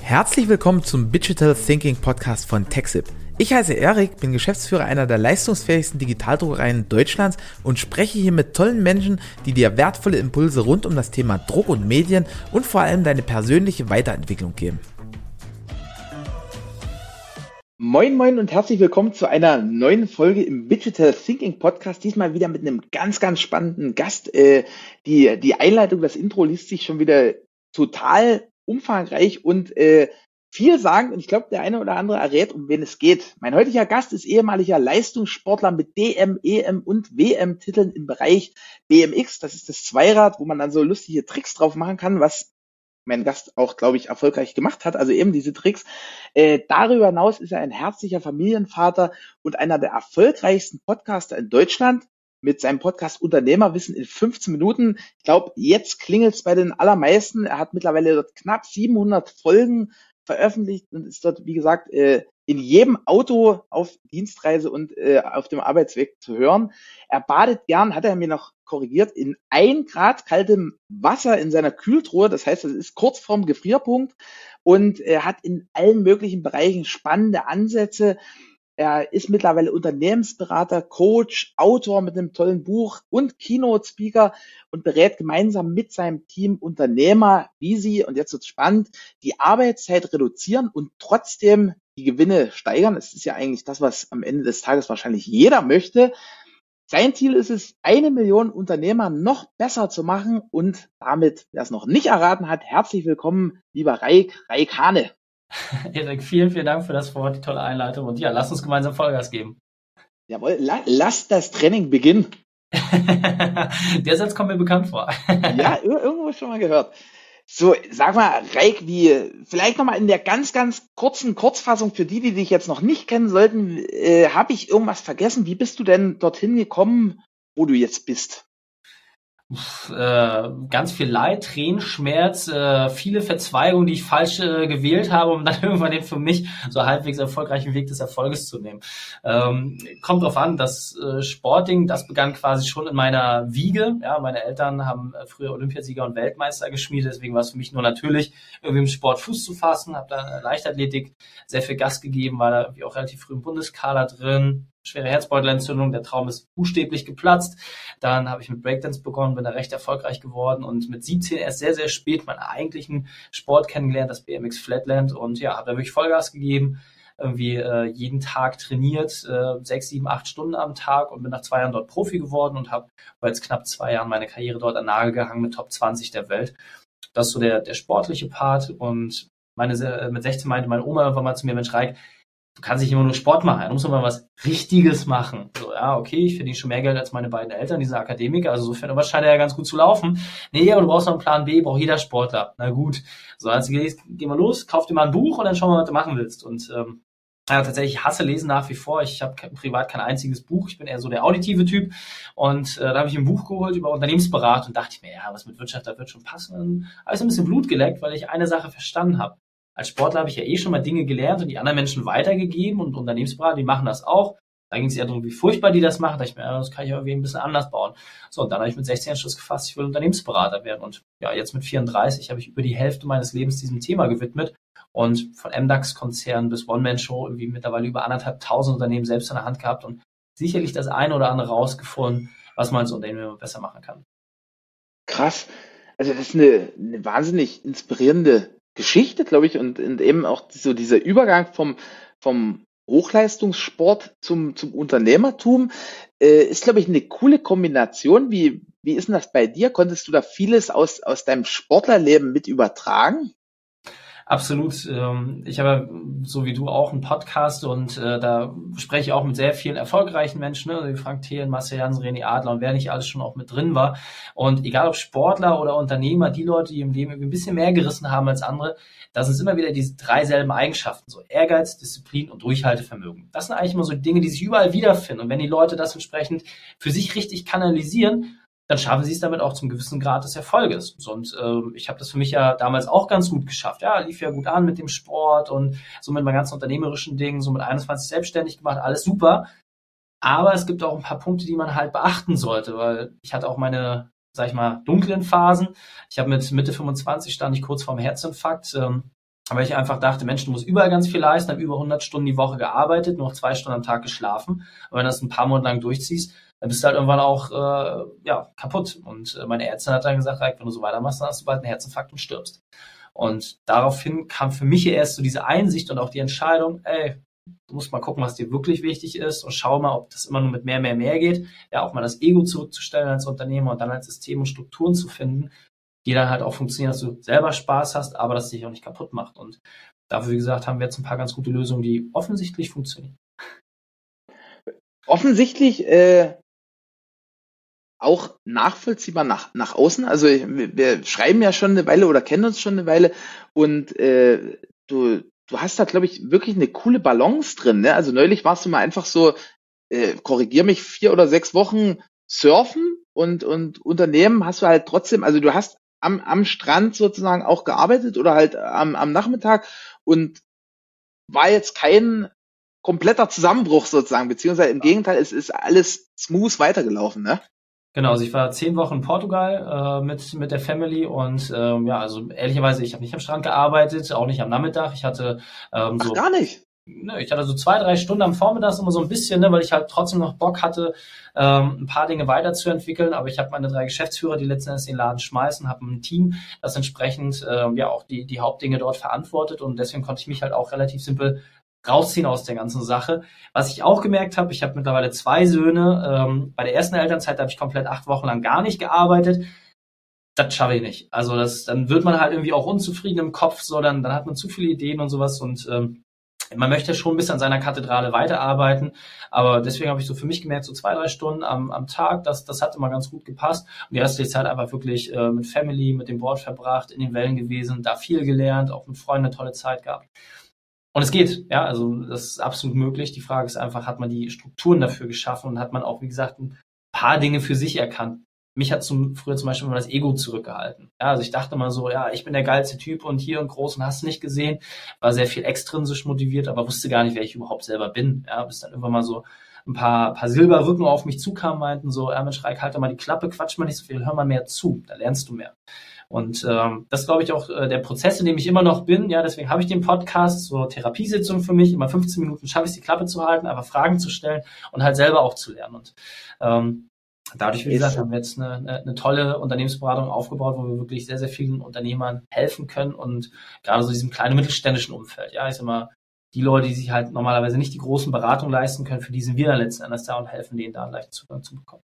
Herzlich willkommen zum Digital Thinking Podcast von TechSip. Ich heiße Erik, bin Geschäftsführer einer der leistungsfähigsten Digitaldruckereien Deutschlands und spreche hier mit tollen Menschen, die dir wertvolle Impulse rund um das Thema Druck und Medien und vor allem deine persönliche Weiterentwicklung geben. Moin moin und herzlich willkommen zu einer neuen Folge im Digital Thinking Podcast. Diesmal wieder mit einem ganz, ganz spannenden Gast. Äh, die, die Einleitung, das Intro liest sich schon wieder total umfangreich und äh, viel sagen und ich glaube, der eine oder andere errät, um wen es geht. Mein heutiger Gast ist ehemaliger Leistungssportler mit DM, EM und WM-Titeln im Bereich BMX. Das ist das Zweirad, wo man dann so lustige Tricks drauf machen kann, was mein Gast auch, glaube ich, erfolgreich gemacht hat. Also eben diese Tricks. Äh, darüber hinaus ist er ein herzlicher Familienvater und einer der erfolgreichsten Podcaster in Deutschland mit seinem Podcast Unternehmerwissen in 15 Minuten. Ich glaube, jetzt klingelt es bei den allermeisten. Er hat mittlerweile dort knapp 700 Folgen veröffentlicht und ist dort, wie gesagt, äh, in jedem Auto auf Dienstreise und äh, auf dem Arbeitsweg zu hören. Er badet gern, hat er mir noch korrigiert, in ein Grad kaltem Wasser in seiner Kühltruhe. Das heißt, es ist kurz vorm Gefrierpunkt und er hat in allen möglichen Bereichen spannende Ansätze. Er ist mittlerweile Unternehmensberater, Coach, Autor mit einem tollen Buch und Keynote-Speaker und berät gemeinsam mit seinem Team Unternehmer, wie sie, und jetzt wird spannend, die Arbeitszeit reduzieren und trotzdem die Gewinne steigern. Das ist ja eigentlich das, was am Ende des Tages wahrscheinlich jeder möchte. Sein Ziel ist es, eine Million Unternehmer noch besser zu machen und damit, wer es noch nicht erraten hat, herzlich willkommen, lieber Reik, Reik Hane. Erik, vielen, vielen Dank für das Wort, die tolle Einleitung. Und ja, lass uns gemeinsam Vollgas geben. Jawohl, la lass das Training beginnen. Der Satz kommt mir bekannt vor. ja, irgendwo schon mal gehört. So, sag mal, Reik, wie, vielleicht nochmal in der ganz, ganz kurzen Kurzfassung für die, die dich jetzt noch nicht kennen sollten, äh, habe ich irgendwas vergessen? Wie bist du denn dorthin gekommen, wo du jetzt bist? Äh, ganz viel Leid, Tränen, Schmerz, äh, viele Verzweigungen, die ich falsch äh, gewählt habe, um dann irgendwann den für mich so halbwegs erfolgreichen Weg des Erfolges zu nehmen. Ähm, kommt drauf an, das äh, Sporting, das begann quasi schon in meiner Wiege. Ja, meine Eltern haben äh, früher Olympiasieger und Weltmeister geschmiedet, deswegen war es für mich nur natürlich, irgendwie im Sport Fuß zu fassen, habe da Leichtathletik sehr viel Gas gegeben, war da wie auch relativ früh im Bundeskader drin, schwere Herzbeutelentzündung, der Traum ist buchstäblich geplatzt. Dann habe ich mit Breakdance begonnen, bin da recht erfolgreich geworden und mit 17 erst sehr, sehr spät meinen eigentlichen Sport kennengelernt, das BMX Flatland und ja, habe da wirklich Vollgas gegeben, irgendwie äh, jeden Tag trainiert, äh, sechs, sieben, acht Stunden am Tag und bin nach zwei Jahren dort Profi geworden und habe jetzt knapp zwei Jahren meine Karriere dort an Nagel gehangen mit Top 20 der Welt. Das ist so der, der sportliche Part und meine, mit 16 meinte meine Oma irgendwann mal zu mir, Mensch Reik, du kannst nicht immer nur Sport machen, du musst immer was Richtiges machen. So, ja, okay, ich verdiene schon mehr Geld als meine beiden Eltern, diese Akademiker, also insofern aber scheint er ja ganz gut zu laufen. Nee, aber du brauchst noch einen Plan B, braucht jeder Sportler. Na gut. So, also geh, geh mal los, kauf dir mal ein Buch und dann schau mal, was du machen willst. Und ähm, ja, tatsächlich ich hasse Lesen nach wie vor. Ich habe privat kein einziges Buch. Ich bin eher so der auditive Typ. Und äh, da habe ich ein Buch geholt über Unternehmensberatung und dachte ich mir, ja, was mit Wirtschaft, da wird schon passen. Habe ich ein bisschen Blut geleckt, weil ich eine Sache verstanden habe als Sportler habe ich ja eh schon mal Dinge gelernt und die anderen Menschen weitergegeben und Unternehmensberater, die machen das auch. Da ging es eher darum, wie furchtbar die das machen. Da ich mir, das kann ich irgendwie ein bisschen anders bauen. So, und dann habe ich mit 16 Schluss gefasst, ich will Unternehmensberater werden. Und ja, jetzt mit 34 habe ich über die Hälfte meines Lebens diesem Thema gewidmet. Und von MDAX-Konzern bis One-Man-Show irgendwie mittlerweile über anderthalb tausend Unternehmen selbst in der Hand gehabt und sicherlich das eine oder andere rausgefunden, was man als Unternehmen besser machen kann. Krass. Also das ist eine, eine wahnsinnig inspirierende Geschichte, glaube ich, und, und eben auch so dieser Übergang vom, vom Hochleistungssport zum, zum Unternehmertum äh, ist, glaube ich, eine coole Kombination. Wie, wie ist denn das bei dir? Konntest du da vieles aus, aus deinem Sportlerleben mit übertragen? Absolut. Ähm, ich habe so wie du auch einen Podcast und äh, da spreche ich auch mit sehr vielen erfolgreichen Menschen, ne? wie Frank Thelen, Marcel Jansen, René Adler und wer nicht alles schon auch mit drin war. Und egal ob Sportler oder Unternehmer, die Leute, die im Leben ein bisschen mehr gerissen haben als andere, da sind immer wieder diese drei selben Eigenschaften, so Ehrgeiz, Disziplin und Durchhaltevermögen. Das sind eigentlich immer so Dinge, die sich überall wiederfinden. Und wenn die Leute das entsprechend für sich richtig kanalisieren, dann schaffen sie es damit auch zum gewissen Grad des Erfolges. Und ähm, ich habe das für mich ja damals auch ganz gut geschafft. Ja, lief ja gut an mit dem Sport und so mit meinen ganzen unternehmerischen Dingen, so mit 21 selbstständig gemacht, alles super. Aber es gibt auch ein paar Punkte, die man halt beachten sollte, weil ich hatte auch meine sag ich mal, dunklen Phasen. Ich habe mit Mitte 25 stand ich kurz vorm Herzinfarkt. Ähm, weil ich einfach dachte, Mensch, du musst überall ganz viel leisten, habe über 100 Stunden die Woche gearbeitet, nur noch zwei Stunden am Tag geschlafen. Und wenn du das ein paar Monate lang durchziehst, dann bist du halt irgendwann auch äh, ja, kaputt. Und äh, meine Ärztin hat dann gesagt, wenn du so weitermachst, dann hast du bald einen Herzinfarkt und stirbst. Und daraufhin kam für mich erst so diese Einsicht und auch die Entscheidung, ey, du musst mal gucken, was dir wirklich wichtig ist und schau mal, ob das immer nur mit mehr, mehr, mehr geht. Ja, auch mal das Ego zurückzustellen als Unternehmer und dann als System und Strukturen zu finden, die dann halt auch funktionieren, dass du selber Spaß hast, aber dass dich auch nicht kaputt macht. Und dafür, wie gesagt, haben wir jetzt ein paar ganz gute Lösungen, die offensichtlich funktionieren. Offensichtlich äh, auch nachvollziehbar nach, nach außen. Also wir schreiben ja schon eine Weile oder kennen uns schon eine Weile und äh, du, du hast da, glaube ich, wirklich eine coole Balance drin. Ne? Also neulich warst du mal einfach so, äh, korrigier mich, vier oder sechs Wochen surfen und, und Unternehmen hast du halt trotzdem, also du hast am, am Strand sozusagen auch gearbeitet oder halt am, am Nachmittag und war jetzt kein kompletter Zusammenbruch sozusagen, beziehungsweise im Gegenteil, es ist alles smooth weitergelaufen, ne? Genau, also ich war zehn Wochen in Portugal äh, mit, mit der Family und ähm, ja, also ehrlicherweise, ich habe nicht am Strand gearbeitet, auch nicht am Nachmittag. Ich hatte ähm, so. Ach, gar nicht. Ne, ich hatte so zwei, drei Stunden am Vormittag immer so ein bisschen, ne, weil ich halt trotzdem noch Bock hatte, ähm, ein paar Dinge weiterzuentwickeln. Aber ich habe meine drei Geschäftsführer, die letzten Endes den Laden schmeißen, habe ein Team, das entsprechend ähm, ja auch die, die Hauptdinge dort verantwortet und deswegen konnte ich mich halt auch relativ simpel rausziehen aus der ganzen Sache. Was ich auch gemerkt habe, ich habe mittlerweile zwei Söhne. Ähm, bei der ersten Elternzeit habe ich komplett acht Wochen lang gar nicht gearbeitet. Das schaffe ich nicht. Also das, dann wird man halt irgendwie auch unzufrieden im Kopf, so dann, dann hat man zu viele Ideen und sowas und ähm, man möchte schon bis an seiner Kathedrale weiterarbeiten, aber deswegen habe ich so für mich gemerkt, so zwei, drei Stunden am, am Tag, das, das hat immer ganz gut gepasst. Und die restliche Zeit einfach wirklich äh, mit Family, mit dem Board verbracht, in den Wellen gewesen, da viel gelernt, auch mit Freunden eine tolle Zeit gehabt. Und es geht, ja, also das ist absolut möglich. Die Frage ist einfach, hat man die Strukturen dafür geschaffen und hat man auch, wie gesagt, ein paar Dinge für sich erkannt. Mich hat zum, früher zum Beispiel immer das Ego zurückgehalten. Ja, also ich dachte mal so, ja, ich bin der geilste Typ und hier und groß und hast nicht gesehen, war sehr viel extrinsisch motiviert, aber wusste gar nicht, wer ich überhaupt selber bin. Ja, bis dann irgendwann mal so ein paar, paar Silberrücken auf mich zukamen, meinten so, ja Mensch, Reik, halt doch mal die Klappe, quatsch mal nicht so viel, hör mal mehr zu, da lernst du mehr. Und ähm, das glaube ich auch äh, der Prozess, in dem ich immer noch bin. Ja, deswegen habe ich den Podcast, so Therapiesitzung für mich. Immer 15 Minuten schaffe ich die Klappe zu halten, aber Fragen zu stellen und halt selber auch zu lernen. Und ähm, dadurch, wie gesagt, haben wir jetzt eine, eine, eine tolle Unternehmensberatung aufgebaut, wo wir wirklich sehr, sehr vielen Unternehmern helfen können und gerade so diesem kleinen mittelständischen Umfeld. Ja, ich sag mal, die Leute, die sich halt normalerweise nicht die großen Beratungen leisten können, für die sind wir dann letzten Endes da und helfen denen da einen leichten Zugang zu bekommen.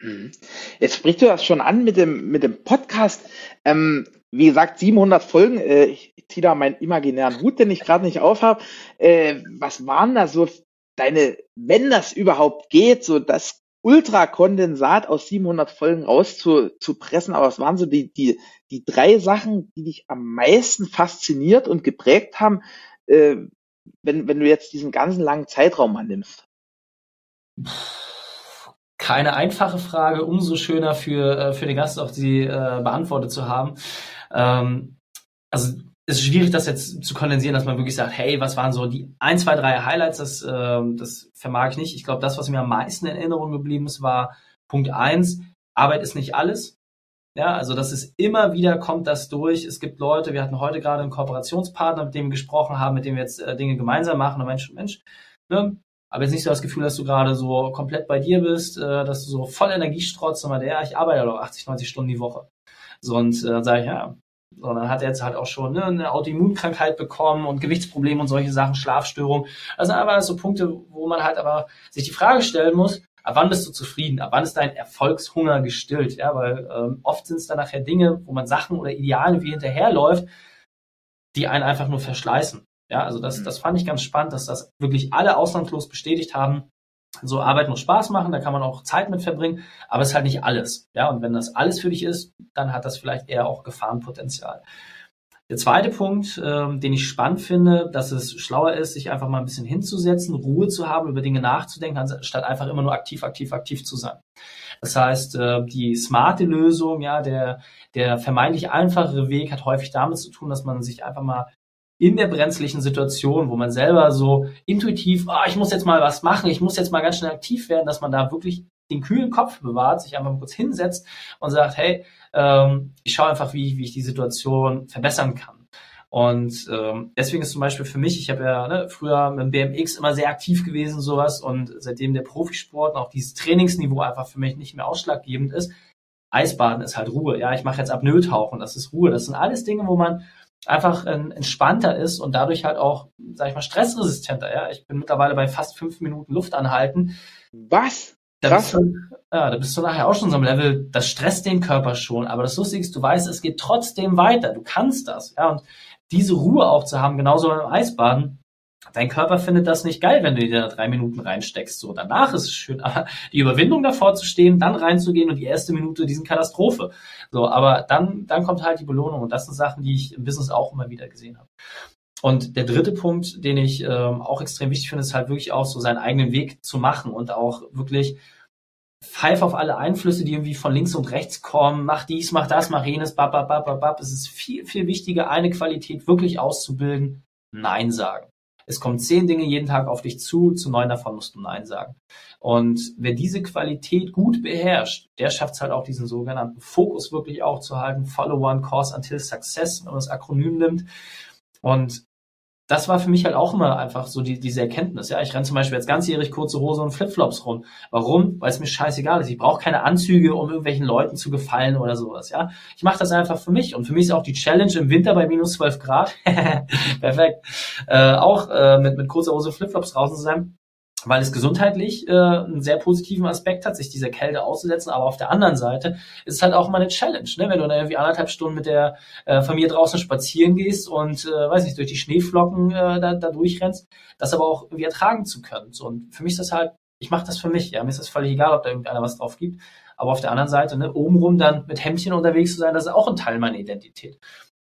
Mhm. Jetzt sprichst du das schon an mit dem, mit dem Podcast. Ähm, wie gesagt, 700 Folgen. Äh, ich ziehe da meinen imaginären Hut, den ich gerade nicht aufhab. Äh, was waren da so deine, wenn das überhaupt geht, so das Ultrakondensat aus 700 Folgen rauszupressen? Aber was waren so die, die, die drei Sachen, die dich am meisten fasziniert und geprägt haben, äh, wenn, wenn du jetzt diesen ganzen langen Zeitraum annimmst? Keine einfache Frage, umso schöner für, äh, für den Gast auch die äh, beantwortet zu haben. Ähm, also es ist schwierig, das jetzt zu kondensieren, dass man wirklich sagt, hey, was waren so die ein, zwei, drei Highlights, das, äh, das vermag ich nicht. Ich glaube, das, was mir am meisten in Erinnerung geblieben ist, war Punkt eins, Arbeit ist nicht alles. Ja, also das ist immer wieder kommt das durch. Es gibt Leute, wir hatten heute gerade einen Kooperationspartner, mit dem wir gesprochen haben, mit dem wir jetzt äh, Dinge gemeinsam machen. Und Mensch, Mensch, ne, aber jetzt nicht so das Gefühl, dass du gerade so komplett bei dir bist, äh, dass du so voll Energie strotzt, sondern der, ja, ich arbeite doch 80, 90 Stunden die Woche. So, und äh, dann sage ich, ja, so, dann hat er jetzt halt auch schon ne, eine Autoimmunkrankheit bekommen und Gewichtsprobleme und solche Sachen, Schlafstörungen. Also einfach so Punkte, wo man halt aber sich die Frage stellen muss, ab wann bist du zufrieden? Ab wann ist dein Erfolgshunger gestillt? Ja, weil ähm, oft sind es dann nachher Dinge, wo man Sachen oder Ideale wie hinterherläuft, die einen einfach nur verschleißen. Ja, also das, mhm. das fand ich ganz spannend, dass das wirklich alle ausnahmslos bestätigt haben. So Arbeit muss Spaß machen, da kann man auch Zeit mit verbringen, aber es ist halt nicht alles. Ja, und wenn das alles für dich ist, dann hat das vielleicht eher auch Gefahrenpotenzial. Der zweite Punkt, ähm, den ich spannend finde, dass es schlauer ist, sich einfach mal ein bisschen hinzusetzen, Ruhe zu haben, über Dinge nachzudenken, anstatt einfach immer nur aktiv, aktiv, aktiv zu sein. Das heißt, äh, die smarte Lösung, ja, der, der vermeintlich einfachere Weg hat häufig damit zu tun, dass man sich einfach mal in der brenzlichen Situation, wo man selber so intuitiv, ah, ich muss jetzt mal was machen, ich muss jetzt mal ganz schnell aktiv werden, dass man da wirklich den kühlen Kopf bewahrt, sich einfach mal kurz hinsetzt und sagt, hey, ähm, ich schaue einfach, wie, wie ich die Situation verbessern kann. Und ähm, deswegen ist zum Beispiel für mich, ich habe ja ne, früher mit dem BMX immer sehr aktiv gewesen, sowas, und seitdem der Profisport und auch dieses Trainingsniveau einfach für mich nicht mehr ausschlaggebend ist, Eisbaden ist halt Ruhe. Ja, ich mache jetzt Apnoe-Tauchen, das ist Ruhe. Das sind alles Dinge, wo man einfach äh, entspannter ist und dadurch halt auch, sag ich mal, stressresistenter. Ja, ich bin mittlerweile bei fast fünf Minuten Luft anhalten. Was? Da bist, du, ja, da bist du nachher auch schon so am Level, das stresst den Körper schon. Aber das Lustige ist, du weißt, es geht trotzdem weiter. Du kannst das. Ja, und diese Ruhe auch zu haben, genauso beim Eisbaden, dein Körper findet das nicht geil, wenn du dir da drei Minuten reinsteckst. So, danach ist es schön, aber die Überwindung davor zu stehen, dann reinzugehen und die erste Minute diesen Katastrophe. So, aber dann, dann kommt halt die Belohnung und das sind Sachen, die ich im Business auch immer wieder gesehen habe. Und der dritte Punkt, den ich ähm, auch extrem wichtig finde, ist halt wirklich auch so seinen eigenen Weg zu machen und auch wirklich pfeif auf alle Einflüsse, die irgendwie von links und rechts kommen, mach dies, mach das, mach jenes, bap, bap, bap, bap. Es ist viel, viel wichtiger, eine Qualität wirklich auszubilden, Nein sagen. Es kommen zehn Dinge jeden Tag auf dich zu, zu neun davon musst du Nein sagen. Und wer diese Qualität gut beherrscht, der schafft es halt auch diesen sogenannten Fokus wirklich auch zu halten. Follow one course until success, wenn man das Akronym nimmt. Und das war für mich halt auch immer einfach so die, diese Erkenntnis. Ja, ich renne zum Beispiel jetzt ganzjährig kurze Hose und Flipflops rum. Warum? Weil es mir scheißegal ist. Ich brauche keine Anzüge, um irgendwelchen Leuten zu gefallen oder sowas. Ja, ich mache das einfach für mich und für mich ist auch die Challenge im Winter bei minus 12 Grad perfekt, äh, auch äh, mit mit kurzer Hose und Flipflops draußen zu sein weil es gesundheitlich äh, einen sehr positiven Aspekt hat, sich dieser Kälte auszusetzen. Aber auf der anderen Seite ist es halt auch mal eine Challenge, ne? wenn du dann irgendwie anderthalb Stunden mit der äh, Familie draußen spazieren gehst und, äh, weiß nicht, durch die Schneeflocken äh, da, da durchrennst, das aber auch irgendwie ertragen zu können. So, und für mich ist das halt, ich mache das für mich. Ja, mir ist das völlig egal, ob da irgendeiner was drauf gibt. Aber auf der anderen Seite, ne, obenrum dann mit Hemdchen unterwegs zu sein, das ist auch ein Teil meiner Identität.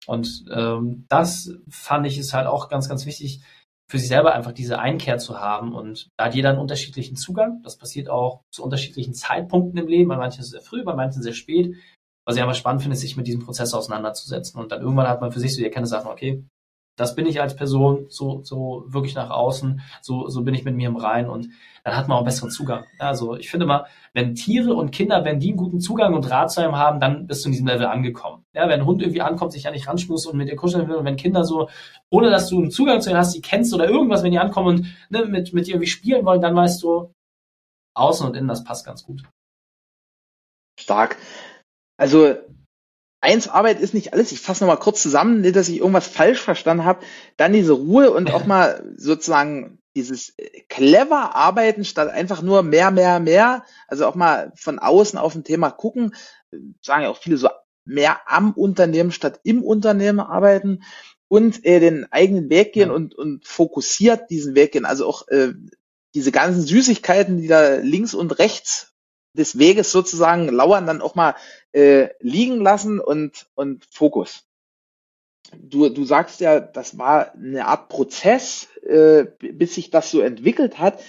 Und ähm, das fand ich ist halt auch ganz, ganz wichtig, für sich selber einfach diese Einkehr zu haben. Und da hat jeder einen unterschiedlichen Zugang. Das passiert auch zu unterschiedlichen Zeitpunkten im Leben. Bei manchen sehr früh, bei manchen sehr spät. Was ich aber spannend finde, ist, sich mit diesem Prozess auseinanderzusetzen. Und dann irgendwann hat man für sich so die Erkenntnis, okay, das bin ich als Person, so, so wirklich nach außen, so, so bin ich mit mir im Rein und dann hat man auch besseren Zugang. Also ich finde mal, wenn Tiere und Kinder, wenn die einen guten Zugang und Rat zu einem haben, dann bist du in diesem Level angekommen. Ja, wenn ein Hund irgendwie ankommt, sich ja nicht ranschmust und mit dir kuscheln will und wenn Kinder so, ohne dass du einen Zugang zu ihnen hast, die kennst oder irgendwas, wenn die ankommen und ne, mit, mit dir irgendwie spielen wollen, dann weißt du, außen und innen, das passt ganz gut. Stark. Also eins Arbeit ist nicht alles. Ich fasse nochmal kurz zusammen, nicht, dass ich irgendwas falsch verstanden habe. Dann diese Ruhe und auch mal sozusagen dieses äh, clever arbeiten statt einfach nur mehr, mehr, mehr. Also auch mal von außen auf ein Thema gucken. Sagen ja auch viele so mehr am Unternehmen statt im Unternehmen arbeiten und äh, den eigenen Weg gehen ja. und, und fokussiert diesen Weg gehen. Also auch äh, diese ganzen Süßigkeiten, die da links und rechts des Weges sozusagen lauern, dann auch mal äh, liegen lassen und, und Fokus. Du, du sagst ja, das war eine Art Prozess, äh, bis sich das so entwickelt hat.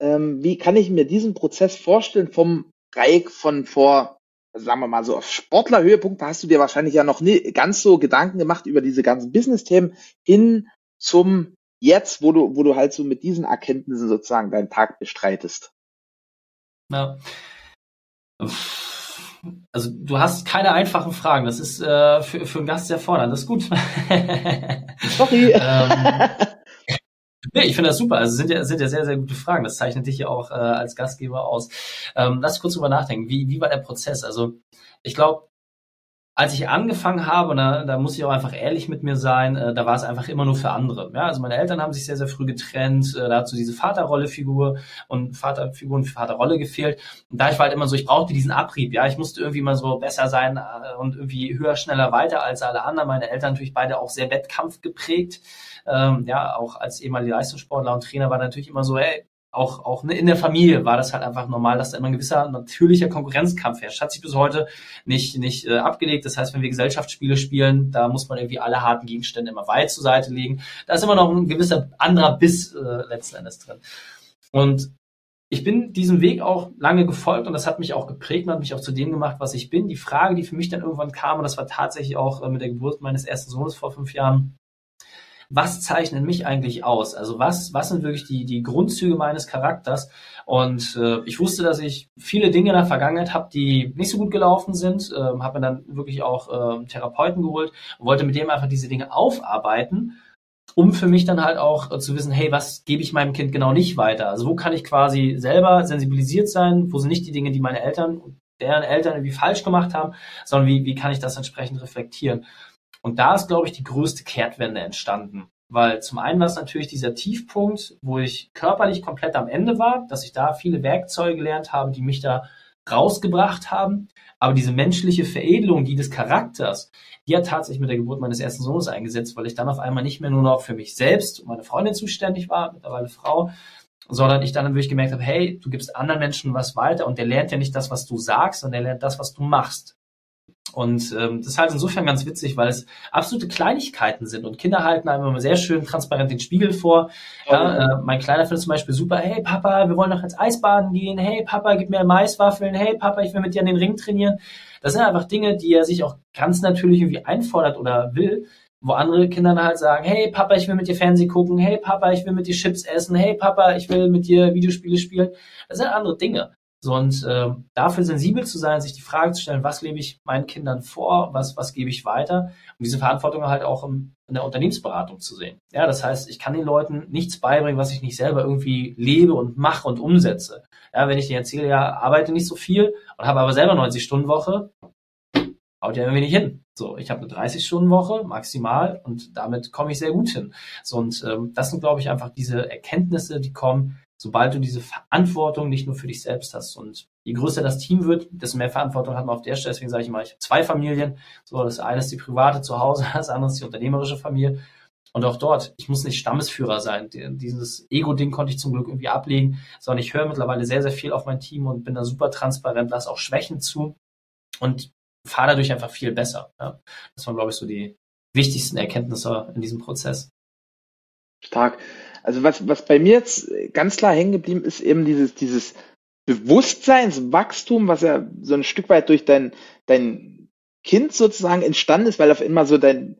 Ähm, wie kann ich mir diesen Prozess vorstellen vom Reik von vor, sagen wir mal so, auf Sportlerhöhepunkt, da hast du dir wahrscheinlich ja noch nie ganz so Gedanken gemacht über diese ganzen Business-Themen hin zum jetzt, wo du, wo du halt so mit diesen Erkenntnissen sozusagen deinen Tag bestreitest. Ja also du hast keine einfachen Fragen. Das ist äh, für, für einen Gast sehr fordernd. Das ist gut. Sorry. ähm, nee, ich finde das super. Also sind ja, sind ja sehr, sehr gute Fragen. Das zeichnet dich ja auch äh, als Gastgeber aus. Ähm, lass kurz drüber nachdenken. Wie, wie war der Prozess? Also ich glaube, als ich angefangen habe, und da, da muss ich auch einfach ehrlich mit mir sein, äh, da war es einfach immer nur für andere. Ja, also meine Eltern haben sich sehr, sehr früh getrennt, äh, da hat so diese Vaterrolle-Figur und Vaterfigur und Vaterrolle gefehlt. Und da ich war halt immer so, ich brauchte diesen Abrieb, ja, ich musste irgendwie mal so besser sein äh, und irgendwie höher, schneller, weiter als alle anderen. Meine Eltern natürlich beide auch sehr Wettkampf geprägt. Ähm, ja, auch als ehemaliger Leistungssportler und Trainer war natürlich immer so, hey, auch, auch in der Familie war das halt einfach normal, dass da immer ein gewisser natürlicher Konkurrenzkampf herrscht. Hat sich bis heute nicht, nicht äh, abgelegt. Das heißt, wenn wir Gesellschaftsspiele spielen, da muss man irgendwie alle harten Gegenstände immer weit zur Seite legen. Da ist immer noch ein gewisser anderer Biss äh, letzten Endes drin. Und ich bin diesem Weg auch lange gefolgt und das hat mich auch geprägt und hat mich auch zu dem gemacht, was ich bin. Die Frage, die für mich dann irgendwann kam, und das war tatsächlich auch äh, mit der Geburt meines ersten Sohnes vor fünf Jahren, was zeichnet mich eigentlich aus? Also was, was sind wirklich die, die Grundzüge meines Charakters? Und äh, ich wusste, dass ich viele Dinge in der Vergangenheit habe, die nicht so gut gelaufen sind, äh, habe mir dann wirklich auch äh, Therapeuten geholt und wollte mit dem einfach diese Dinge aufarbeiten um für mich dann halt auch äh, zu wissen, hey, was gebe ich meinem Kind genau nicht weiter? Also wo kann ich quasi selber sensibilisiert sein? Wo sind nicht die Dinge, die meine Eltern deren Eltern irgendwie falsch gemacht haben, sondern wie, wie kann ich das entsprechend reflektieren? Und da ist, glaube ich, die größte Kehrtwende entstanden. Weil zum einen war es natürlich dieser Tiefpunkt, wo ich körperlich komplett am Ende war, dass ich da viele Werkzeuge gelernt habe, die mich da rausgebracht haben. Aber diese menschliche Veredelung, die des Charakters, die hat tatsächlich mit der Geburt meines ersten Sohnes eingesetzt, weil ich dann auf einmal nicht mehr nur noch für mich selbst und meine Freundin zuständig war, mittlerweile Frau, sondern ich dann wirklich gemerkt habe, hey, du gibst anderen Menschen was weiter und der lernt ja nicht das, was du sagst, sondern der lernt das, was du machst. Und ähm, das ist halt insofern ganz witzig, weil es absolute Kleinigkeiten sind und Kinder halten einem immer sehr schön transparent den Spiegel vor. Ja, äh, mein Kleiner findet zum Beispiel super, hey Papa, wir wollen noch ins Eisbaden gehen, hey Papa, gib mir Maiswaffeln, hey Papa, ich will mit dir an den Ring trainieren. Das sind einfach Dinge, die er sich auch ganz natürlich irgendwie einfordert oder will, wo andere Kinder dann halt sagen, hey Papa, ich will mit dir Fernsehen gucken, hey Papa, ich will mit dir Chips essen, hey Papa, ich will mit dir Videospiele spielen. Das sind andere Dinge. So, und äh, dafür sensibel zu sein, sich die Frage zu stellen, was lebe ich meinen Kindern vor, was, was gebe ich weiter und diese Verantwortung halt auch im, in der Unternehmensberatung zu sehen. Ja, das heißt, ich kann den Leuten nichts beibringen, was ich nicht selber irgendwie lebe und mache und umsetze. Ja, wenn ich dir erzähle, ja, arbeite nicht so viel und habe aber selber 90-Stunden-Woche, haut ja irgendwie nicht hin. So, ich habe eine 30-Stunden-Woche maximal und damit komme ich sehr gut hin. So, und ähm, das sind, glaube ich, einfach diese Erkenntnisse, die kommen, sobald du diese Verantwortung nicht nur für dich selbst hast. Und je größer das Team wird, desto mehr Verantwortung hat man auf der Stelle. Deswegen sage ich mal, ich habe zwei Familien. So, das eine ist die private zu Hause, das andere ist die unternehmerische Familie. Und auch dort, ich muss nicht Stammesführer sein. Dieses Ego-Ding konnte ich zum Glück irgendwie ablegen, sondern ich höre mittlerweile sehr, sehr viel auf mein Team und bin da super transparent, lasse auch Schwächen zu und fahre dadurch einfach viel besser. Ja. Das waren, glaube ich, so die wichtigsten Erkenntnisse in diesem Prozess. Stark. Also was, was bei mir jetzt ganz klar hängen geblieben ist, eben dieses, dieses Bewusstseinswachstum, was ja so ein Stück weit durch dein, dein Kind sozusagen entstanden ist, weil auf immer so dein,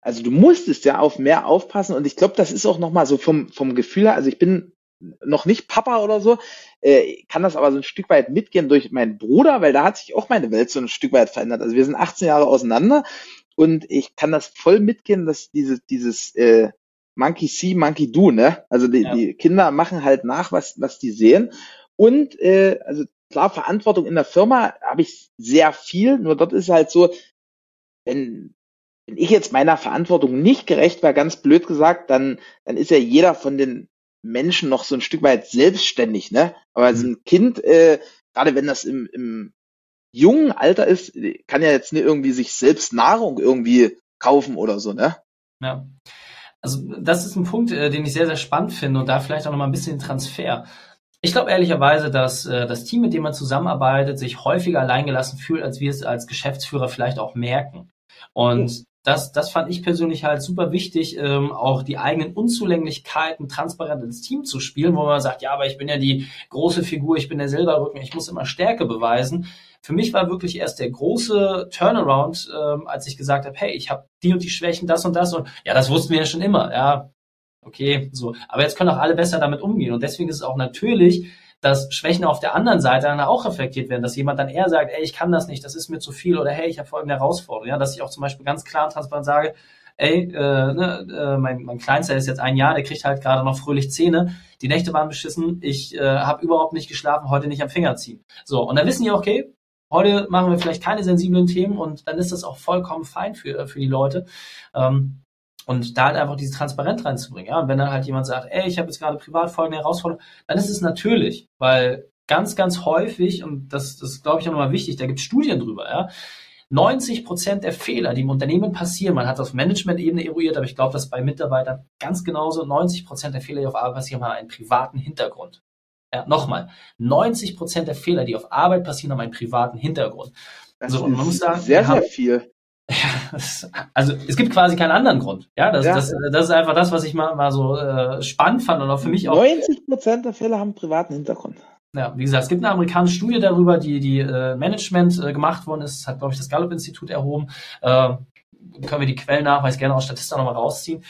also du musstest ja auf mehr aufpassen und ich glaube, das ist auch nochmal so vom, vom Gefühl her, also ich bin noch nicht Papa oder so, äh, kann das aber so ein Stück weit mitgehen durch meinen Bruder, weil da hat sich auch meine Welt so ein Stück weit verändert. Also wir sind 18 Jahre auseinander und ich kann das voll mitgehen, dass dieses, dieses äh, Monkey See, Monkey Do, ne? Also die, ja. die Kinder machen halt nach, was, was die sehen. Und äh, also klar, Verantwortung in der Firma habe ich sehr viel, nur dort ist halt so, wenn, wenn ich jetzt meiner Verantwortung nicht gerecht wäre, ganz blöd gesagt, dann, dann ist ja jeder von den Menschen noch so ein Stück weit selbstständig, ne? Aber mhm. so ein Kind, äh, gerade wenn das im, im jungen Alter ist, kann ja jetzt nicht irgendwie sich selbst Nahrung irgendwie kaufen oder so, ne? Ja. Also das ist ein Punkt, äh, den ich sehr, sehr spannend finde und da vielleicht auch noch mal ein bisschen Transfer. Ich glaube ehrlicherweise, dass äh, das Team, mit dem man zusammenarbeitet, sich häufiger alleingelassen fühlt, als wir es als Geschäftsführer vielleicht auch merken. Und das, das fand ich persönlich halt super wichtig, ähm, auch die eigenen Unzulänglichkeiten transparent ins Team zu spielen, wo man sagt, ja, aber ich bin ja die große Figur, ich bin der Silberrücken, ich muss immer Stärke beweisen. Für mich war wirklich erst der große Turnaround, ähm, als ich gesagt habe, hey, ich habe die und die Schwächen, das und das und ja, das wussten wir ja schon immer, ja, okay, so. Aber jetzt können auch alle besser damit umgehen und deswegen ist es auch natürlich, dass Schwächen auf der anderen Seite dann auch reflektiert werden, dass jemand dann eher sagt, ey, ich kann das nicht, das ist mir zu viel oder hey, ich habe folgende Herausforderung, ja, dass ich auch zum Beispiel ganz klar und transparent sage, ey, äh, ne, äh, mein, mein Kleinster ist jetzt ein Jahr, der kriegt halt gerade noch fröhlich Zähne, die Nächte waren beschissen, ich äh, habe überhaupt nicht geschlafen, heute nicht am Finger ziehen. So, und dann wissen die, okay, Heute machen wir vielleicht keine sensiblen Themen und dann ist das auch vollkommen fein für, für die Leute. Ähm, und da halt einfach diese Transparenz reinzubringen. Ja? Und wenn dann halt jemand sagt, ey, ich habe jetzt gerade privat folgende Herausforderung, dann ist es natürlich, weil ganz, ganz häufig, und das, das glaube ich auch nochmal wichtig, da gibt es Studien drüber, ja, 90 Prozent der Fehler, die im Unternehmen passieren, man hat auf Management-Ebene eruiert, aber ich glaube, dass bei Mitarbeitern ganz genauso 90 Prozent der Fehler, die auf Arbeit passieren, haben einen privaten Hintergrund. Ja, nochmal, 90 Prozent der Fehler, die auf Arbeit passieren, haben einen privaten Hintergrund. Das so, und man muss sagen, sehr, sehr viel. Ja, also es gibt quasi keinen anderen Grund. Ja, das, ja. das, das ist einfach das, was ich mal, mal so äh, spannend fand und auch für mich auch. 90 Prozent der Fälle haben privaten Hintergrund. Ja, wie gesagt, es gibt eine amerikanische Studie darüber, die die äh, Management äh, gemacht worden ist, hat glaube ich das Gallup Institut erhoben. Äh, können wir die Quellen nachweis gerne aus Statista nochmal rausziehen.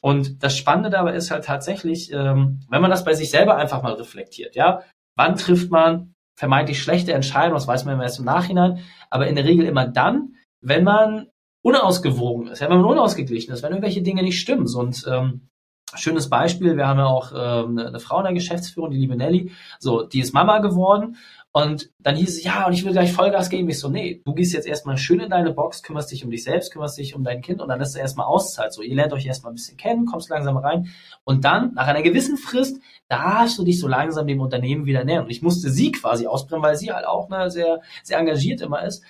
Und das Spannende dabei ist halt tatsächlich, ähm, wenn man das bei sich selber einfach mal reflektiert, ja, wann trifft man vermeintlich schlechte Entscheidungen, das weiß man immer erst im Nachhinein, aber in der Regel immer dann, wenn man unausgewogen ist, ja, wenn man unausgeglichen ist, wenn irgendwelche Dinge nicht stimmen. Und ähm, schönes Beispiel, wir haben ja auch ähm, eine Frau in der Geschäftsführung, die liebe Nelly, so, die ist Mama geworden und dann hieß es, ja, und ich will gleich Vollgas geben. Ich so, nee, du gehst jetzt erstmal schön in deine Box, kümmerst dich um dich selbst, kümmerst dich um dein Kind und dann lässt du erstmal Auszeit. So, ihr lernt euch erstmal ein bisschen kennen, kommst langsam rein und dann, nach einer gewissen Frist, darfst du dich so langsam dem Unternehmen wieder nähern. Und ich musste sie quasi ausbrennen, weil sie halt auch ne, sehr, sehr engagiert immer ist.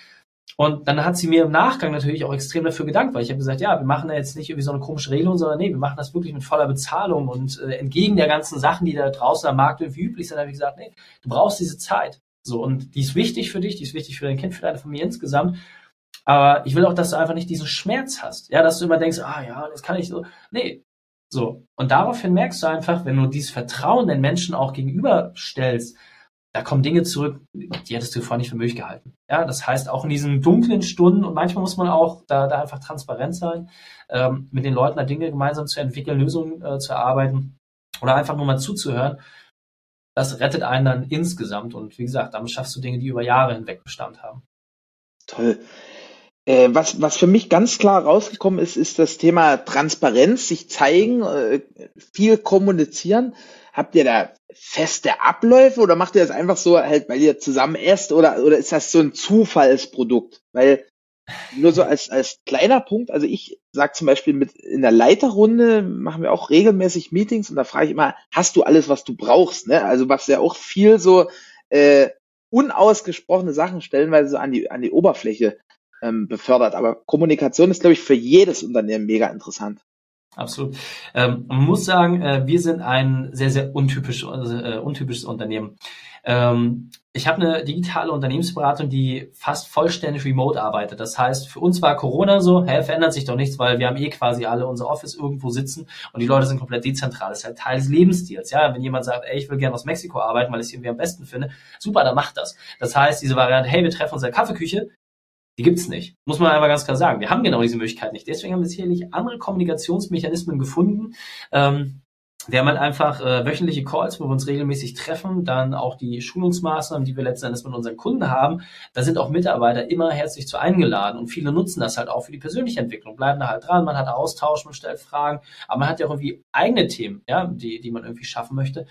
Und dann hat sie mir im Nachgang natürlich auch extrem dafür gedankt, weil ich habe gesagt, ja, wir machen da jetzt nicht irgendwie so eine komische Regelung, sondern nee, wir machen das wirklich mit voller Bezahlung und äh, entgegen der ganzen Sachen, die da draußen am Markt irgendwie üblich sind, habe ich gesagt, nee, du brauchst diese Zeit. So, und die ist wichtig für dich, die ist wichtig für dein Kind, für deine Familie insgesamt. Aber ich will auch, dass du einfach nicht diesen Schmerz hast. Ja, dass du immer denkst, ah ja, das kann ich so. Nee. So. Und daraufhin merkst du einfach, wenn du dieses Vertrauen den Menschen auch gegenüberstellst, da kommen Dinge zurück, die hättest du vorher nicht für möglich gehalten. Ja, das heißt, auch in diesen dunklen Stunden, und manchmal muss man auch da, da einfach transparent sein, ähm, mit den Leuten da Dinge gemeinsam zu entwickeln, Lösungen äh, zu erarbeiten oder einfach nur mal zuzuhören das rettet einen dann insgesamt. Und wie gesagt, damit schaffst du Dinge, die über Jahre hinweg Bestand haben. Toll. Äh, was, was für mich ganz klar rausgekommen ist, ist das Thema Transparenz, sich zeigen, äh, viel kommunizieren. Habt ihr da feste Abläufe oder macht ihr das einfach so halt, weil ihr zusammen esst oder, oder ist das so ein Zufallsprodukt? Weil nur so als, als kleiner Punkt, also ich sag zum Beispiel mit in der Leiterrunde machen wir auch regelmäßig Meetings und da frage ich immer, hast du alles, was du brauchst? Ne? Also was ja auch viel so äh, unausgesprochene Sachen stellenweise so an die, an die Oberfläche ähm, befördert. Aber Kommunikation ist, glaube ich, für jedes Unternehmen mega interessant. Absolut. Ähm, man muss sagen, äh, wir sind ein sehr, sehr untypisch, äh, untypisches Unternehmen. Ähm, ich habe eine digitale Unternehmensberatung, die fast vollständig remote arbeitet. Das heißt, für uns war Corona so, hä, verändert sich doch nichts, weil wir haben eh quasi alle unser Office irgendwo sitzen und die Leute sind komplett dezentral. Das ist halt Teil des Lebensstils. Ja, wenn jemand sagt, ey, ich will gerne aus Mexiko arbeiten, weil ich es irgendwie am besten finde, super, dann macht das. Das heißt, diese Variante, hey, wir treffen uns in der Kaffeeküche, die gibt's nicht. Muss man einfach ganz klar sagen. Wir haben genau diese Möglichkeit nicht. Deswegen haben wir sicherlich andere Kommunikationsmechanismen gefunden. Ähm, wir haben halt einfach äh, wöchentliche Calls, wo wir uns regelmäßig treffen, dann auch die Schulungsmaßnahmen, die wir letzten Endes mit unseren Kunden haben. Da sind auch Mitarbeiter immer herzlich zu eingeladen und viele nutzen das halt auch für die persönliche Entwicklung, bleiben da halt dran, man hat Austausch, man stellt Fragen, aber man hat ja auch irgendwie eigene Themen, ja, die, die man irgendwie schaffen möchte.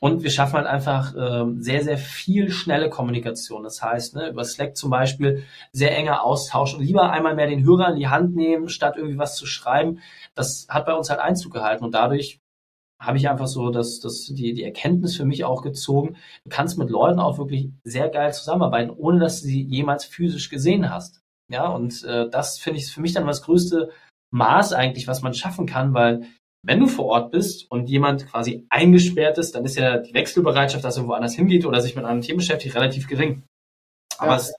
Und wir schaffen halt einfach ähm, sehr, sehr viel schnelle Kommunikation. Das heißt, ne, über Slack zum Beispiel sehr enger Austausch und lieber einmal mehr den Hörer in die Hand nehmen, statt irgendwie was zu schreiben. Das hat bei uns halt Einzug gehalten und dadurch habe ich einfach so das, das, die, die Erkenntnis für mich auch gezogen. Du kannst mit Leuten auch wirklich sehr geil zusammenarbeiten, ohne dass du sie jemals physisch gesehen hast. Ja, und äh, das finde ich für mich dann das größte Maß eigentlich, was man schaffen kann, weil wenn du vor Ort bist und jemand quasi eingesperrt ist, dann ist ja die Wechselbereitschaft, dass er woanders hingeht oder sich mit einem Thema beschäftigt, relativ gering. Aber ja. es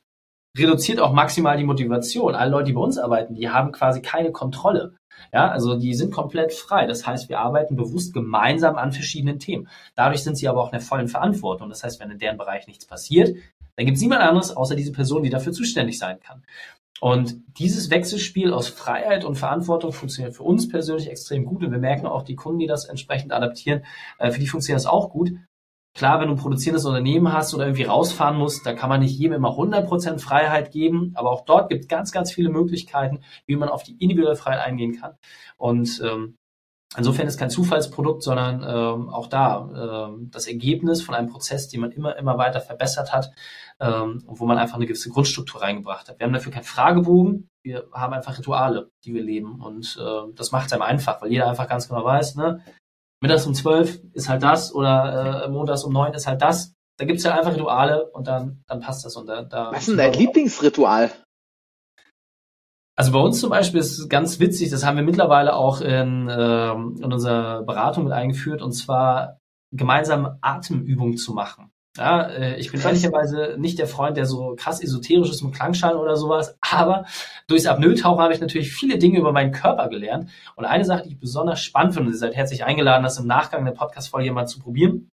reduziert auch maximal die Motivation. Alle Leute, die bei uns arbeiten, die haben quasi keine Kontrolle. Ja, also die sind komplett frei. Das heißt, wir arbeiten bewusst gemeinsam an verschiedenen Themen. Dadurch sind sie aber auch in der vollen Verantwortung. Das heißt, wenn in deren Bereich nichts passiert, dann gibt es niemand anderes außer diese Person, die dafür zuständig sein kann. Und dieses Wechselspiel aus Freiheit und Verantwortung funktioniert für uns persönlich extrem gut. Und wir merken auch, die Kunden, die das entsprechend adaptieren, äh, für die funktioniert das auch gut. Klar, wenn du ein produzierendes Unternehmen hast oder irgendwie rausfahren musst, da kann man nicht jedem immer 100% Freiheit geben, aber auch dort gibt es ganz, ganz viele Möglichkeiten, wie man auf die individuelle Freiheit eingehen kann. Und ähm, Insofern ist kein Zufallsprodukt, sondern ähm, auch da ähm, das Ergebnis von einem Prozess, den man immer, immer weiter verbessert hat ähm, wo man einfach eine gewisse Grundstruktur reingebracht hat. Wir haben dafür keinen Fragebogen, wir haben einfach Rituale, die wir leben und äh, das macht es einem einfach, weil jeder einfach ganz genau weiß, ne, mittags um zwölf ist halt das oder äh, montags um neun ist halt das. Da gibt's ja halt einfach Rituale und dann, dann passt das. Und da, da Was ist denn dein Lieblingsritual? Also bei uns zum Beispiel ist es ganz witzig, das haben wir mittlerweile auch in, äh, in unserer Beratung mit eingeführt, und zwar gemeinsam Atemübungen zu machen. Ja, äh, ich bin ehrlicherweise nicht der Freund, der so krass esoterisch ist mit Klangschalen oder sowas, aber durchs Apnoe-Tauchen habe ich natürlich viele Dinge über meinen Körper gelernt. Und eine Sache, die ich besonders spannend finde, und ihr seid herzlich eingeladen, das im Nachgang der Podcast-Folge mal zu probieren.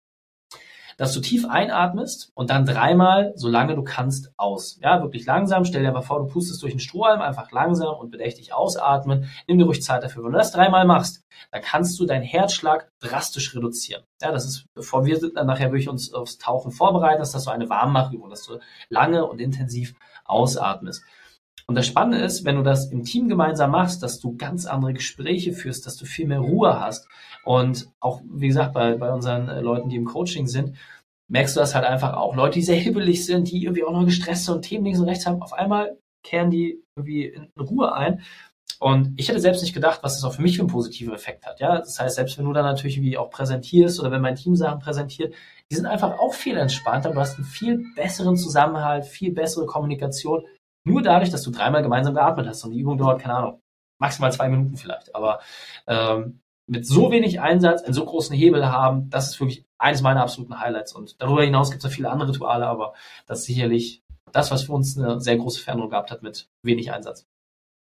Dass du tief einatmest und dann dreimal, solange du kannst, aus. Ja, wirklich langsam. Stell dir einfach vor, du pustest durch den Strohhalm, einfach langsam und bedächtig ausatmen. Nimm dir ruhig Zeit dafür. Wenn du das dreimal machst, dann kannst du deinen Herzschlag drastisch reduzieren. Ja, das ist, bevor wir dann nachher wirklich uns aufs Tauchen vorbereiten, ist das so eine Warmmachübung, dass du lange und intensiv ausatmest. Und das Spannende ist, wenn du das im Team gemeinsam machst, dass du ganz andere Gespräche führst, dass du viel mehr Ruhe hast. Und auch, wie gesagt, bei, bei unseren äh, Leuten, die im Coaching sind, merkst du das halt einfach auch. Leute, die sehr hibbelig sind, die irgendwie auch noch gestresst und Themen links und rechts haben, auf einmal kehren die irgendwie in Ruhe ein. Und ich hätte selbst nicht gedacht, was das auch für mich für einen positiven Effekt hat. Ja, das heißt, selbst wenn du dann natürlich wie auch präsentierst oder wenn mein Team Sachen präsentiert, die sind einfach auch viel entspannter. Du hast einen viel besseren Zusammenhalt, viel bessere Kommunikation. Nur dadurch, dass du dreimal gemeinsam geatmet hast und die Übung dauert, keine Ahnung, maximal zwei Minuten vielleicht. Aber ähm, mit so wenig Einsatz einen so großen Hebel haben, das ist wirklich eines meiner absoluten Highlights. Und darüber hinaus gibt es noch viele andere Rituale, aber das ist sicherlich das, was für uns eine sehr große Veränderung gehabt hat mit wenig Einsatz.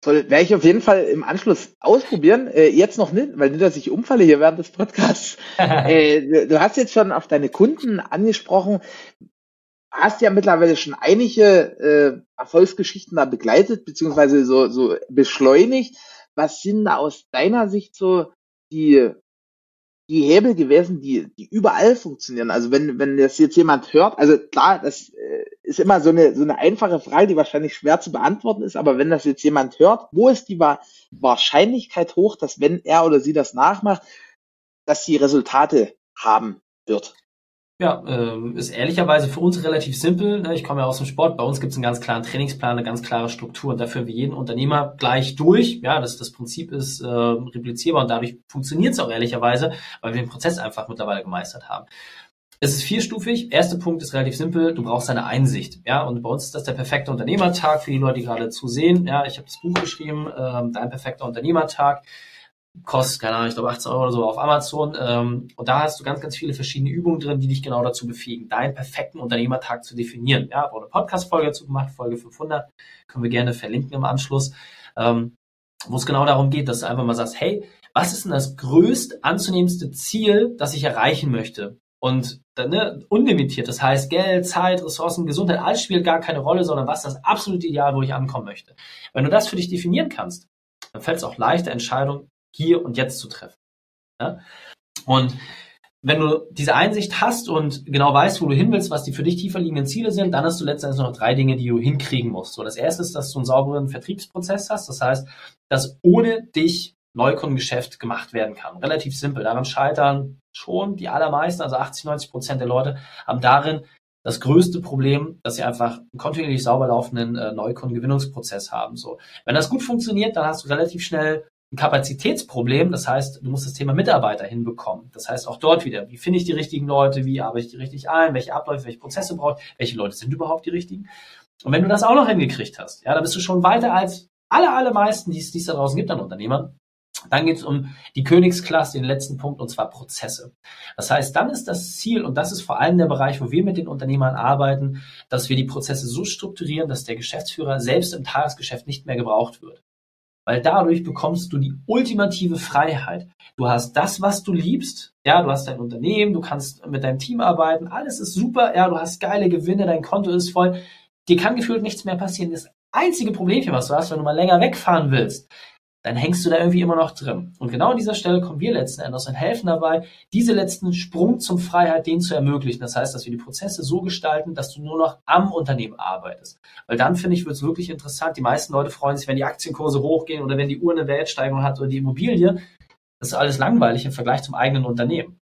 Soll, werde ich auf jeden Fall im Anschluss ausprobieren. Äh, jetzt noch nicht, weil nicht, dass ich umfalle hier während des Podcasts. äh, du hast jetzt schon auf deine Kunden angesprochen hast ja mittlerweile schon einige äh, Erfolgsgeschichten da begleitet, beziehungsweise so, so beschleunigt. Was sind da aus deiner Sicht so die, die Hebel gewesen, die, die überall funktionieren? Also wenn, wenn das jetzt jemand hört, also klar, das äh, ist immer so eine, so eine einfache Frage, die wahrscheinlich schwer zu beantworten ist, aber wenn das jetzt jemand hört, wo ist die Wahrscheinlichkeit hoch, dass wenn er oder sie das nachmacht, dass sie Resultate haben wird? Ja, ähm, ist ehrlicherweise für uns relativ simpel. Ne? Ich komme ja aus dem Sport. Bei uns gibt es einen ganz klaren Trainingsplan, eine ganz klare Struktur. Und dafür wir jeden Unternehmer gleich durch. Ja, das, das Prinzip ist äh, replizierbar und dadurch funktioniert es auch ehrlicherweise, weil wir den Prozess einfach mittlerweile gemeistert haben. Es ist vierstufig. Erster Punkt ist relativ simpel. Du brauchst eine Einsicht. Ja, und bei uns ist das der perfekte Unternehmertag für die Leute, die gerade zusehen. Ja, ich habe das Buch geschrieben, äh, dein perfekter Unternehmertag kostet, keine Ahnung, ich glaube 18 Euro oder so auf Amazon. Ähm, und da hast du ganz, ganz viele verschiedene Übungen drin, die dich genau dazu befähigen, deinen perfekten Unternehmertag zu definieren. Ja, habe auch eine Podcast-Folge dazu gemacht, Folge 500, können wir gerne verlinken im Anschluss, ähm, wo es genau darum geht, dass du einfach mal sagst, hey, was ist denn das größt anzunehmendste Ziel, das ich erreichen möchte? Und dann, ne, unlimitiert, das heißt Geld, Zeit, Ressourcen, Gesundheit, alles spielt gar keine Rolle, sondern was ist das absolute Ideal, wo ich ankommen möchte. Wenn du das für dich definieren kannst, dann fällt es auch leichter, Entscheidungen hier und jetzt zu treffen. Ja? Und wenn du diese Einsicht hast und genau weißt, wo du hin willst, was die für dich tiefer liegenden Ziele sind, dann hast du letztendlich noch drei Dinge, die du hinkriegen musst. So, das erste ist, dass du einen sauberen Vertriebsprozess hast. Das heißt, dass ohne dich Neukundengeschäft gemacht werden kann. Relativ simpel. Daran scheitern schon die allermeisten, also 80, 90 Prozent der Leute haben darin das größte Problem, dass sie einfach einen kontinuierlich sauber laufenden äh, Neukundengewinnungsprozess haben. So, wenn das gut funktioniert, dann hast du relativ schnell ein Kapazitätsproblem. Das heißt, du musst das Thema Mitarbeiter hinbekommen. Das heißt auch dort wieder, wie finde ich die richtigen Leute, wie arbeite ich die richtig ein, welche Abläufe, welche Prozesse braucht, welche Leute sind überhaupt die richtigen. Und wenn du das auch noch hingekriegt hast, ja, dann bist du schon weiter als alle, alle meisten, die es da draußen gibt an Unternehmern. Dann geht es um die Königsklasse, den letzten Punkt, und zwar Prozesse. Das heißt, dann ist das Ziel, und das ist vor allem der Bereich, wo wir mit den Unternehmern arbeiten, dass wir die Prozesse so strukturieren, dass der Geschäftsführer selbst im Tagesgeschäft nicht mehr gebraucht wird. Weil dadurch bekommst du die ultimative Freiheit. Du hast das, was du liebst. Ja, du hast dein Unternehmen, du kannst mit deinem Team arbeiten. Alles ist super. Ja, du hast geile Gewinne, dein Konto ist voll. Dir kann gefühlt nichts mehr passieren. Das einzige Problemchen, was du hast, wenn du mal länger wegfahren willst, dann hängst du da irgendwie immer noch drin. Und genau an dieser Stelle kommen wir letzten Endes und helfen dabei, diese letzten Sprung zum Freiheit, den zu ermöglichen. Das heißt, dass wir die Prozesse so gestalten, dass du nur noch am Unternehmen arbeitest. Weil dann, finde ich, wird es wirklich interessant. Die meisten Leute freuen sich, wenn die Aktienkurse hochgehen oder wenn die Uhr eine Wertsteigerung hat oder die Immobilie. Das ist alles langweilig im Vergleich zum eigenen Unternehmen.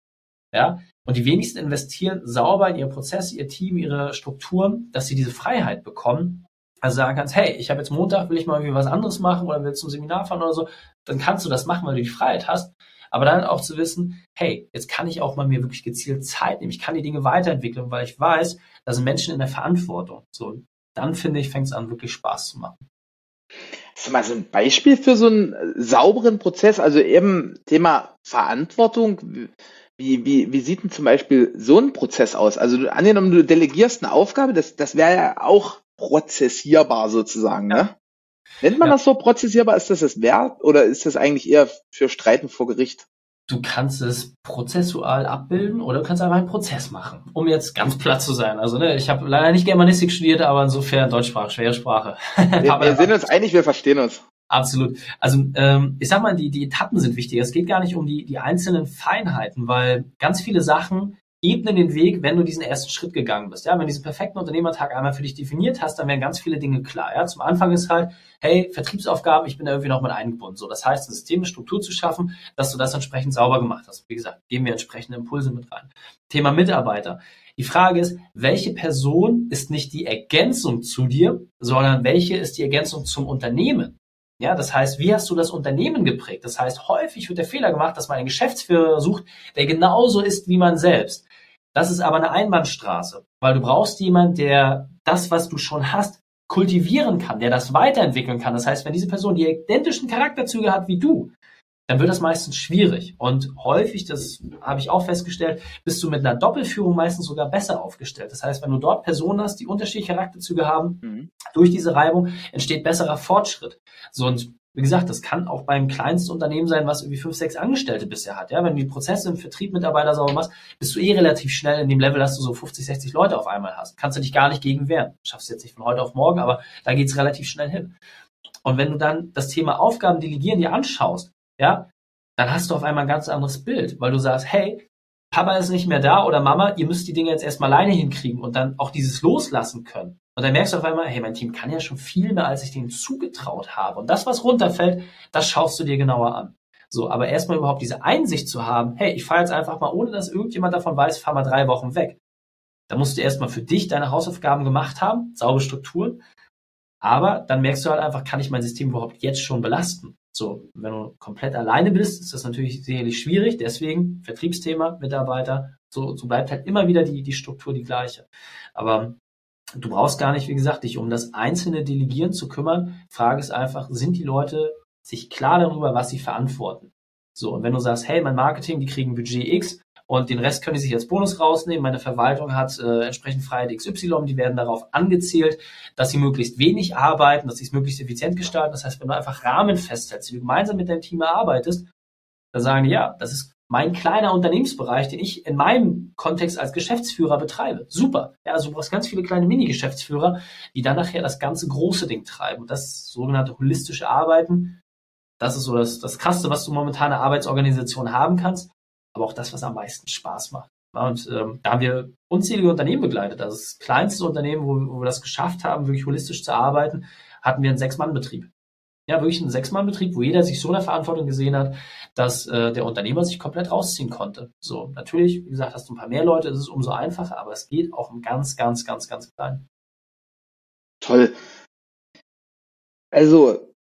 Ja? Und die wenigsten investieren sauber in ihre Prozesse, ihr Team, ihre Strukturen, dass sie diese Freiheit bekommen, also sagen kannst, hey, ich habe jetzt Montag, will ich mal irgendwie was anderes machen oder will zum Seminar fahren oder so, dann kannst du das machen, weil du die Freiheit hast. Aber dann auch zu wissen, hey, jetzt kann ich auch mal mir wirklich gezielt Zeit nehmen. Ich kann die Dinge weiterentwickeln, weil ich weiß, da sind Menschen in der Verantwortung. So, dann finde ich, fängt es an, wirklich Spaß zu machen. Hast du mal so ein Beispiel für so einen sauberen Prozess? Also eben Thema Verantwortung. Wie, wie, wie sieht denn zum Beispiel so ein Prozess aus? Also angenommen, du delegierst eine Aufgabe, das, das wäre ja auch prozessierbar sozusagen, ne? Nennt man ja. das so prozessierbar? Ist das das Wert oder ist das eigentlich eher für Streiten vor Gericht? Du kannst es prozessual abbilden oder du kannst einfach einen Prozess machen, um jetzt ganz platt zu sein. Also ne, ich habe leider nicht Germanistik studiert, aber insofern Deutschsprache, schwere Sprache. Wir, wir sind uns einig, wir verstehen uns. Absolut. Also ähm, ich sag mal, die, die Etappen sind wichtig. Es geht gar nicht um die, die einzelnen Feinheiten, weil ganz viele Sachen ebnen den Weg, wenn du diesen ersten Schritt gegangen bist. Ja, wenn du diesen perfekten Unternehmertag einmal für dich definiert hast, dann werden ganz viele Dinge klar. Ja, zum Anfang ist halt, hey, Vertriebsaufgaben, ich bin da irgendwie noch mit eingebunden. So, das heißt, ein System, eine Struktur zu schaffen, dass du das entsprechend sauber gemacht hast. Wie gesagt, geben wir entsprechende Impulse mit rein. Thema Mitarbeiter. Die Frage ist, welche Person ist nicht die Ergänzung zu dir, sondern welche ist die Ergänzung zum Unternehmen? Ja, das heißt, wie hast du das Unternehmen geprägt? Das heißt, häufig wird der Fehler gemacht, dass man einen Geschäftsführer sucht, der genauso ist wie man selbst. Das ist aber eine Einbahnstraße, weil du brauchst jemanden, der das, was du schon hast, kultivieren kann, der das weiterentwickeln kann. Das heißt, wenn diese Person die identischen Charakterzüge hat wie du, dann wird das meistens schwierig. Und häufig, das habe ich auch festgestellt, bist du mit einer Doppelführung meistens sogar besser aufgestellt. Das heißt, wenn du dort Personen hast, die unterschiedliche Charakterzüge haben, mhm. durch diese Reibung entsteht besserer Fortschritt. So und wie gesagt, das kann auch beim kleinsten Unternehmen sein, was irgendwie fünf, sechs Angestellte bisher hat. Ja, wenn du die Prozesse im Vertrieb Mitarbeiter sauber machst, bist du eh relativ schnell in dem Level, dass du so 50, 60 Leute auf einmal hast. Kannst du dich gar nicht gegen wehren. Schaffst du jetzt nicht von heute auf morgen, aber da geht's relativ schnell hin. Und wenn du dann das Thema Aufgaben delegieren dir anschaust, ja, dann hast du auf einmal ein ganz anderes Bild, weil du sagst, hey, Papa ist nicht mehr da oder Mama, ihr müsst die Dinge jetzt erstmal alleine hinkriegen und dann auch dieses loslassen können. Und dann merkst du auf einmal, hey, mein Team kann ja schon viel mehr, als ich denen zugetraut habe. Und das, was runterfällt, das schaust du dir genauer an. So, aber erstmal überhaupt diese Einsicht zu haben, hey, ich fahre jetzt einfach mal, ohne dass irgendjemand davon weiß, fahr mal drei Wochen weg. Da musst du erstmal für dich deine Hausaufgaben gemacht haben, saubere Strukturen. Aber dann merkst du halt einfach, kann ich mein System überhaupt jetzt schon belasten? So, wenn du komplett alleine bist, ist das natürlich sicherlich schwierig. Deswegen Vertriebsthema, Mitarbeiter, so, so bleibt halt immer wieder die, die Struktur die gleiche. Aber du brauchst gar nicht, wie gesagt, dich um das einzelne Delegieren zu kümmern. Frage ist einfach, sind die Leute sich klar darüber, was sie verantworten? So, und wenn du sagst, hey, mein Marketing, die kriegen Budget X, und den Rest können die sich als Bonus rausnehmen. Meine Verwaltung hat äh, entsprechend Freiheit XY, die werden darauf angezählt, dass sie möglichst wenig arbeiten, dass sie es möglichst effizient gestalten. Das heißt, wenn du einfach Rahmen festhältst, die du gemeinsam mit deinem Team erarbeitest, dann sagen die, ja, das ist mein kleiner Unternehmensbereich, den ich in meinem Kontext als Geschäftsführer betreibe. Super. Ja, also du brauchst ganz viele kleine Mini-Geschäftsführer, die dann nachher das ganze große Ding treiben. Und das sogenannte holistische Arbeiten, das ist so das, das Krasse, was du momentan in der Arbeitsorganisation haben kannst aber auch das, was am meisten Spaß macht. Und ähm, da haben wir unzählige Unternehmen begleitet. Also das kleinste Unternehmen, wo, wo wir das geschafft haben, wirklich holistisch zu arbeiten, hatten wir einen Sechs-Mann-Betrieb. Ja, wirklich einen Sechs-Mann-Betrieb, wo jeder sich so eine Verantwortung gesehen hat, dass äh, der Unternehmer sich komplett rausziehen konnte. So, natürlich, wie gesagt, hast du ein paar mehr Leute, ist umso einfacher, aber es geht auch im ganz, ganz, ganz, ganz klein. Toll. Also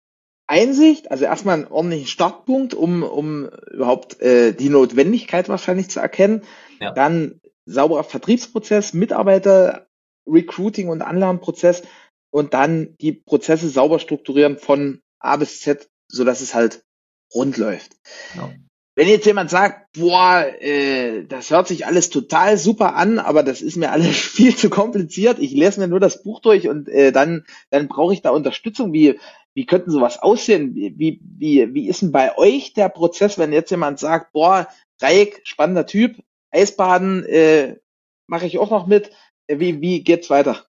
Einsicht, also erstmal einen ordentlichen Startpunkt, um, um überhaupt äh, die Notwendigkeit wahrscheinlich zu erkennen. Ja. Dann sauberer Vertriebsprozess, Mitarbeiter, Recruiting und Anlernprozess und dann die Prozesse sauber strukturieren von A bis Z, so dass es halt rund läuft. Ja. Wenn jetzt jemand sagt, boah, äh, das hört sich alles total super an, aber das ist mir alles viel zu kompliziert, ich lese mir nur das Buch durch und äh, dann, dann brauche ich da Unterstützung. Wie, wie könnten sowas aussehen? Wie, wie, wie ist denn bei euch der Prozess, wenn jetzt jemand sagt, boah, Dreieck, spannender Typ, Eisbaden, äh, mache ich auch noch mit. Wie, wie geht's weiter?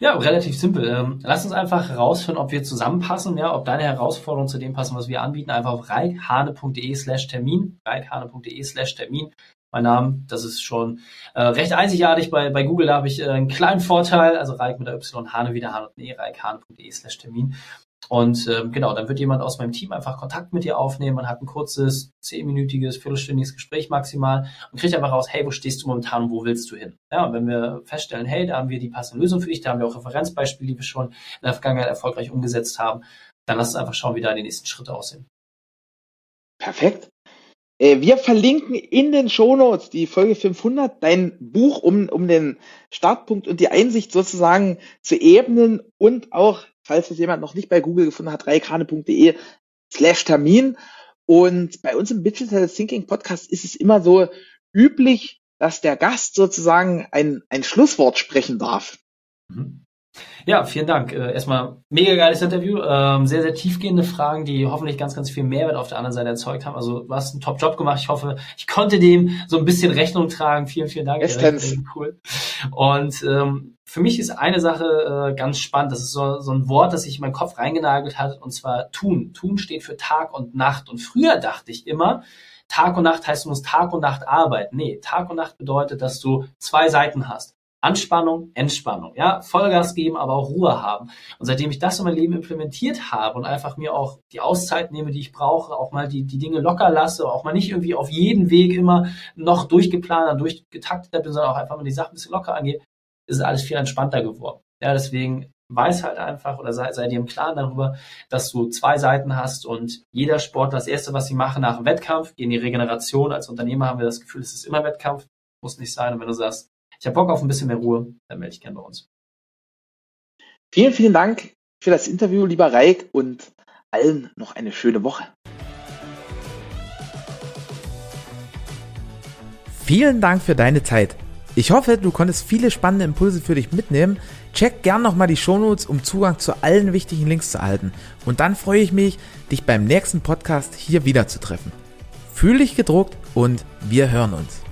Ja, relativ simpel. Ähm, lass uns einfach herausfinden, ob wir zusammenpassen, ja, ob deine Herausforderungen zu dem passen, was wir anbieten. Einfach auf reikhane.de slash Termin, reikhane.de slash Termin. Mein Name, das ist schon äh, recht einzigartig. Bei, bei Google habe ich äh, einen kleinen Vorteil, also Reik mit der Y, Hane wieder Hane und E, reikhane.de slash Termin. Und ähm, genau, dann wird jemand aus meinem Team einfach Kontakt mit dir aufnehmen. Man hat ein kurzes, zehnminütiges, viertelstündiges Gespräch maximal und kriegt einfach raus, hey, wo stehst du momentan und wo willst du hin? Ja, und wenn wir feststellen, hey, da haben wir die passende Lösung für dich, da haben wir auch Referenzbeispiele, die wir schon in der Vergangenheit erfolgreich umgesetzt haben, dann lass uns einfach schauen, wie da die nächsten Schritte aussehen. Perfekt. Äh, wir verlinken in den Shownotes die Folge 500, dein Buch, um, um den Startpunkt und die Einsicht sozusagen zu ebnen und auch falls es jemand noch nicht bei Google gefunden hat, reikrane.de slash Termin. Und bei uns im Digital Thinking Podcast ist es immer so üblich, dass der Gast sozusagen ein, ein Schlusswort sprechen darf. Mhm. Ja, vielen Dank. Äh, erstmal mega geiles Interview. Ähm, sehr, sehr tiefgehende Fragen, die hoffentlich ganz, ganz viel Mehrwert auf der anderen Seite erzeugt haben. Also du hast einen Top-Job gemacht. Ich hoffe, ich konnte dem so ein bisschen Rechnung tragen. Vielen, vielen Dank. Bestens. Cool. Und ähm, für mich ist eine Sache äh, ganz spannend. Das ist so, so ein Wort, das sich in meinen Kopf reingenagelt hat, und zwar tun. Tun steht für Tag und Nacht. Und früher dachte ich immer, Tag und Nacht heißt, du musst Tag und Nacht arbeiten. Nee, Tag und Nacht bedeutet, dass du zwei Seiten hast. Anspannung, Entspannung, ja, Vollgas geben, aber auch Ruhe haben. Und seitdem ich das in mein Leben implementiert habe und einfach mir auch die Auszeit nehme, die ich brauche, auch mal die, die Dinge locker lasse, auch mal nicht irgendwie auf jeden Weg immer noch durchgeplant, durchgetaktet bin, sondern auch einfach mal die Sachen ein bisschen locker angehe, ist alles viel entspannter geworden. Ja, deswegen weiß halt einfach oder sei, sei dir im Klaren darüber, dass du zwei Seiten hast und jeder Sportler, das erste, was sie machen nach dem Wettkampf, in die Regeneration. Als Unternehmer haben wir das Gefühl, es ist immer Wettkampf, muss nicht sein. Und wenn du sagst, ich habe Bock auf ein bisschen mehr Ruhe, dann melde ich gerne bei uns. Vielen, vielen Dank für das Interview, lieber Reik, und allen noch eine schöne Woche. Vielen Dank für deine Zeit. Ich hoffe, du konntest viele spannende Impulse für dich mitnehmen. Check gern nochmal die Shownotes, um Zugang zu allen wichtigen Links zu erhalten. Und dann freue ich mich, dich beim nächsten Podcast hier wieder zu treffen. Fühl dich gedruckt und wir hören uns.